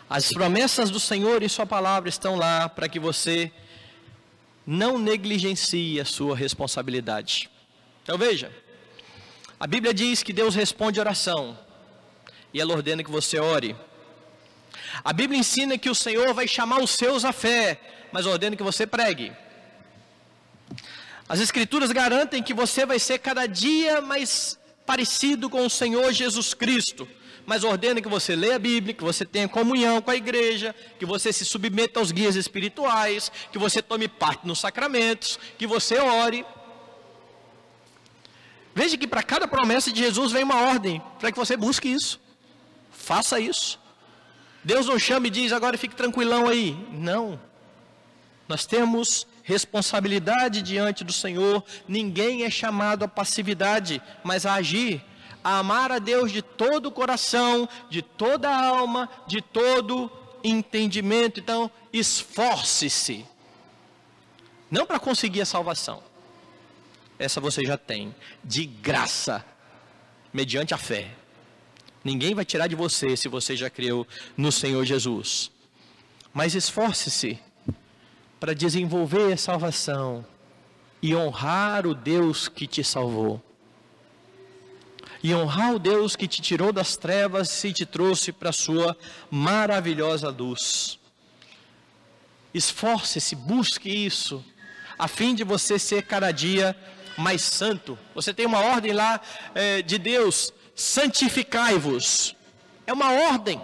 A: as promessas do Senhor e Sua palavra estão lá para que você não negligencie a sua responsabilidade. Então veja, a Bíblia diz que Deus responde oração e ela ordena que você ore. A Bíblia ensina que o Senhor vai chamar os seus à fé, mas ordena que você pregue. As Escrituras garantem que você vai ser cada dia mais parecido com o Senhor Jesus Cristo mas ordena que você leia a Bíblia, que você tenha comunhão com a igreja, que você se submeta aos guias espirituais, que você tome parte nos sacramentos, que você ore. Veja que para cada promessa de Jesus vem uma ordem, para que você busque isso. Faça isso. Deus não chama e diz, agora fique tranquilão aí. Não. Nós temos responsabilidade diante do Senhor. Ninguém é chamado à passividade, mas a agir a amar a Deus de todo o coração, de toda a alma, de todo entendimento. Então, esforce-se. Não para conseguir a salvação. Essa você já tem, de graça, mediante a fé. Ninguém vai tirar de você se você já creu no Senhor Jesus. Mas esforce-se para desenvolver a salvação e honrar o Deus que te salvou. E honrar o Deus que te tirou das trevas e te trouxe para a sua maravilhosa luz. Esforce-se, busque isso, a fim de você ser cada dia mais santo. Você tem uma ordem lá é, de Deus: santificai-vos. É uma ordem.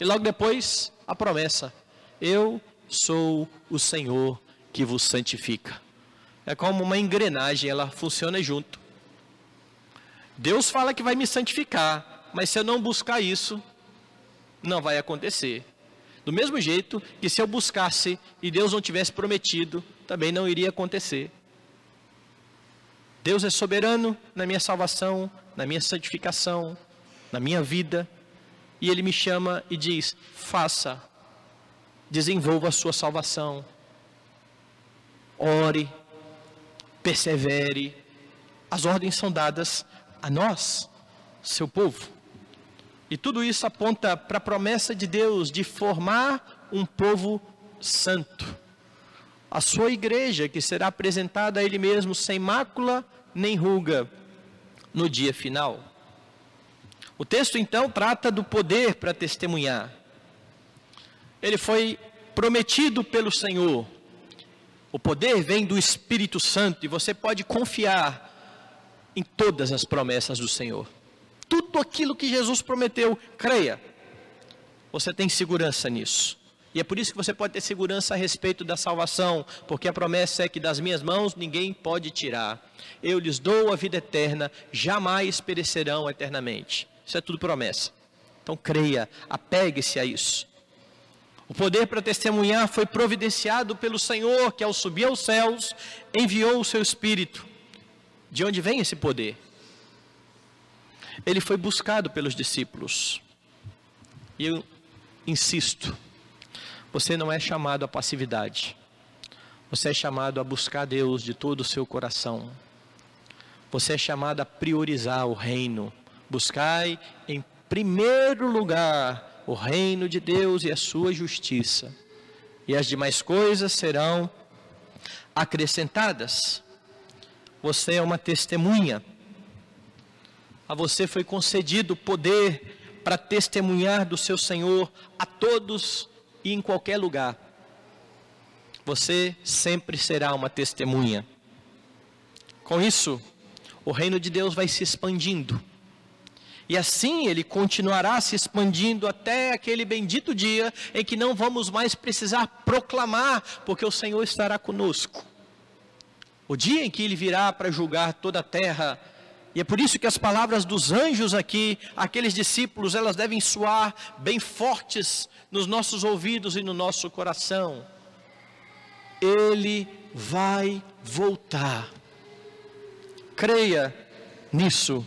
A: E logo depois, a promessa: Eu sou o Senhor que vos santifica. É como uma engrenagem, ela funciona junto. Deus fala que vai me santificar, mas se eu não buscar isso, não vai acontecer. Do mesmo jeito que se eu buscasse e Deus não tivesse prometido, também não iria acontecer. Deus é soberano na minha salvação, na minha santificação, na minha vida, e Ele me chama e diz: faça, desenvolva a sua salvação, ore, persevere. As ordens são dadas a nós, seu povo. E tudo isso aponta para a promessa de Deus de formar um povo santo. A sua igreja, que será apresentada a Ele mesmo sem mácula nem ruga no dia final. O texto então trata do poder para testemunhar. Ele foi prometido pelo Senhor. O poder vem do Espírito Santo e você pode confiar em todas as promessas do Senhor. Tudo aquilo que Jesus prometeu, creia. Você tem segurança nisso. E é por isso que você pode ter segurança a respeito da salvação, porque a promessa é que das minhas mãos ninguém pode tirar. Eu lhes dou a vida eterna, jamais perecerão eternamente. Isso é tudo promessa. Então creia, apegue-se a isso. O poder para testemunhar foi providenciado pelo Senhor, que ao subir aos céus, enviou o seu Espírito. De onde vem esse poder? Ele foi buscado pelos discípulos. E eu insisto, você não é chamado à passividade. Você é chamado a buscar Deus de todo o seu coração. Você é chamado a priorizar o reino. Buscai em primeiro lugar o reino de Deus e a sua justiça. E as demais coisas serão acrescentadas. Você é uma testemunha. A você foi concedido poder para testemunhar do seu Senhor a todos e em qualquer lugar. Você sempre será uma testemunha. Com isso, o reino de Deus vai se expandindo. E assim ele continuará se expandindo até aquele bendito dia em que não vamos mais precisar proclamar, porque o Senhor estará conosco. O dia em que ele virá para julgar toda a terra. E é por isso que as palavras dos anjos aqui, aqueles discípulos, elas devem soar bem fortes nos nossos ouvidos e no nosso coração. Ele vai voltar. Creia nisso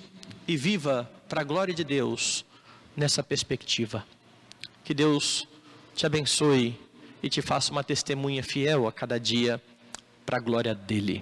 A: e viva para a glória de Deus nessa perspectiva. Que Deus te abençoe e te faça uma testemunha fiel a cada dia para a glória dele.